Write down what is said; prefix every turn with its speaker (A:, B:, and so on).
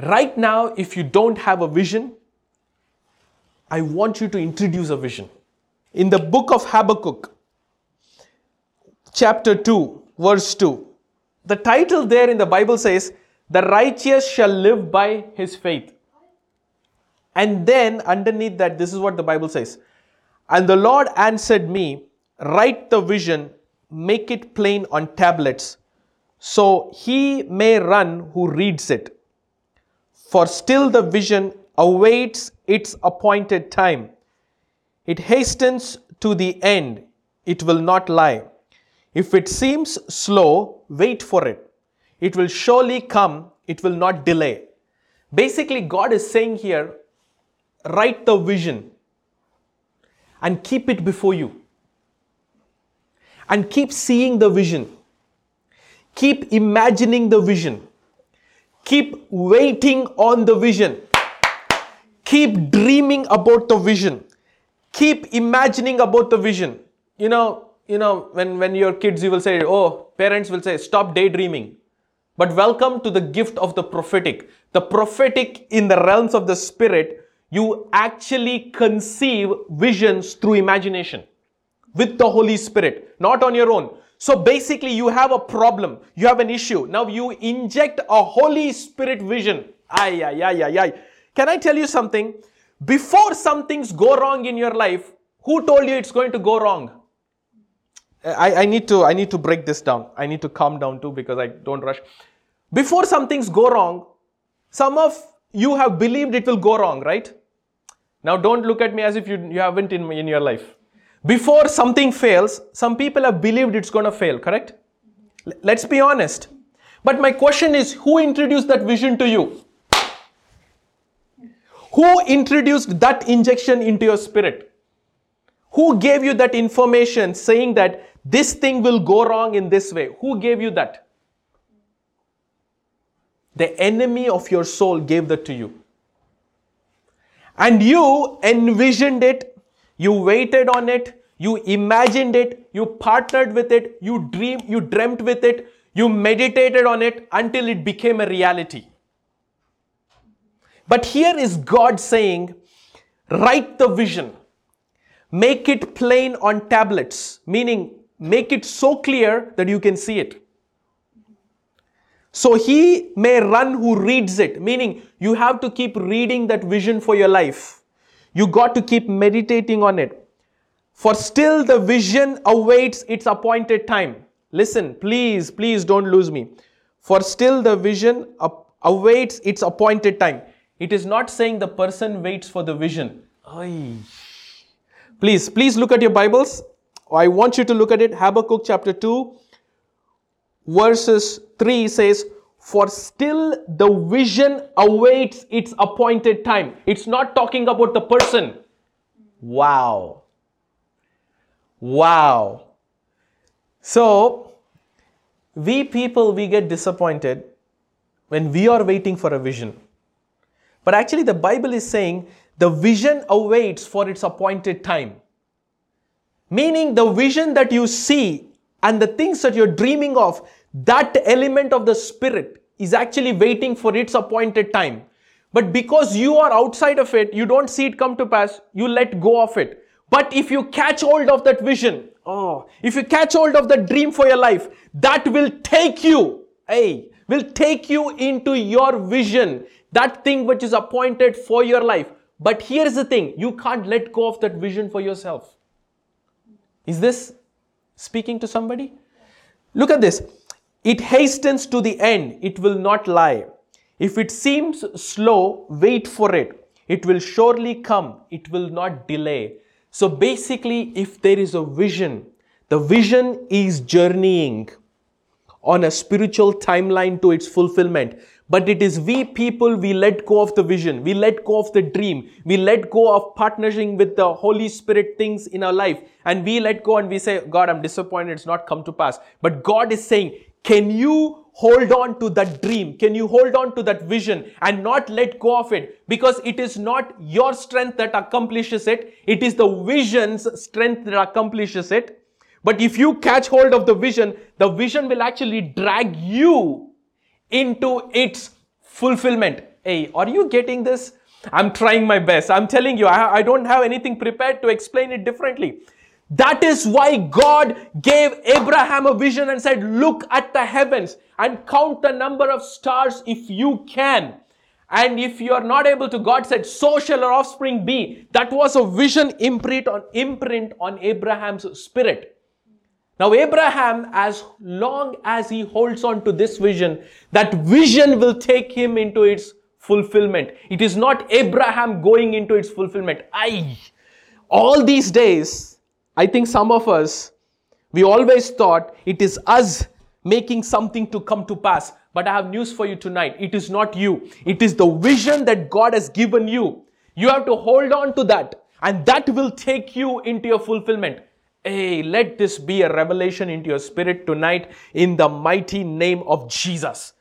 A: Right now, if you don't have a vision, I want you to introduce a vision. In the book of Habakkuk, chapter 2, verse 2, the title there in the Bible says, The righteous shall live by his faith. And then underneath that, this is what the Bible says. And the Lord answered me, Write the vision, make it plain on tablets, so he may run who reads it. For still the vision awaits its appointed time. It hastens to the end, it will not lie. If it seems slow, wait for it. It will surely come, it will not delay. Basically, God is saying here, write the vision and keep it before you. And keep seeing the vision. Keep imagining the vision. Keep waiting on the vision. Keep dreaming about the vision. Keep imagining about the vision. You know, you know, when, when you're kids, you will say, oh, parents will say, stop daydreaming. But welcome to the gift of the prophetic. The prophetic in the realms of the spirit, you actually conceive visions through imagination with the Holy Spirit, not on your own. So basically, you have a problem, you have an issue. Now you inject a Holy Spirit vision. Ay, ay, ay, ay, ay. Can I tell you something? Before some things go wrong in your life, who told you it's going to go wrong? Eh, I, I need to I need to break this down. I need to calm down too because I don't rush. Before some things go wrong, some of you have believed it will go wrong, right? Now don't look at me as if you, you haven't in, in your life. Before something fails, some people have believed it's going to fail, correct? Let's be honest. But my question is who introduced that vision to you? Who introduced that injection into your spirit? Who gave you that information saying that this thing will go wrong in this way? Who gave you that? The enemy of your soul gave that to you. And you envisioned it, you waited on it, you imagined it, you partnered with it, you dreamed, you dreamt with it, you meditated on it until it became a reality. But here is God saying, write the vision, make it plain on tablets, meaning make it so clear that you can see it. So he may run who reads it, meaning you have to keep reading that vision for your life. You got to keep meditating on it. For still the vision awaits its appointed time. Listen, please, please don't lose me. For still the vision awaits its appointed time. It is not saying the person waits for the vision. Please, please look at your Bibles. I want you to look at it. Habakkuk chapter 2, verses 3 says, For still the vision awaits its appointed time. It's not talking about the person. Wow. Wow. So, we people, we get disappointed when we are waiting for a vision. But actually, the Bible is saying the vision awaits for its appointed time. Meaning, the vision that you see and the things that you're dreaming of, that element of the spirit is actually waiting for its appointed time. But because you are outside of it, you don't see it come to pass, you let go of it. But if you catch hold of that vision, oh, if you catch hold of the dream for your life, that will take you, hey, will take you into your vision, that thing which is appointed for your life. But here's the thing you can't let go of that vision for yourself. Is this speaking to somebody? Look at this. It hastens to the end, it will not lie. If it seems slow, wait for it. It will surely come, it will not delay. So basically, if there is a vision, the vision is journeying on a spiritual timeline to its fulfillment. But it is we people, we let go of the vision, we let go of the dream, we let go of partnering with the Holy Spirit things in our life, and we let go and we say, God, I'm disappointed, it's not come to pass. But God is saying, can you hold on to that dream? Can you hold on to that vision and not let go of it? Because it is not your strength that accomplishes it, it is the vision's strength that accomplishes it. But if you catch hold of the vision, the vision will actually drag you into its fulfillment. Hey, are you getting this? I'm trying my best. I'm telling you, I, I don't have anything prepared to explain it differently. That is why God gave Abraham a vision and said, Look at the heavens and count the number of stars if you can. And if you are not able to, God said, So shall your offspring be. That was a vision imprint on imprint on Abraham's spirit. Now, Abraham, as long as he holds on to this vision, that vision will take him into its fulfillment. It is not Abraham going into its fulfillment. I, all these days, I think some of us, we always thought it is us making something to come to pass. But I have news for you tonight. It is not you. It is the vision that God has given you. You have to hold on to that. And that will take you into your fulfillment. Hey, let this be a revelation into your spirit tonight in the mighty name of Jesus.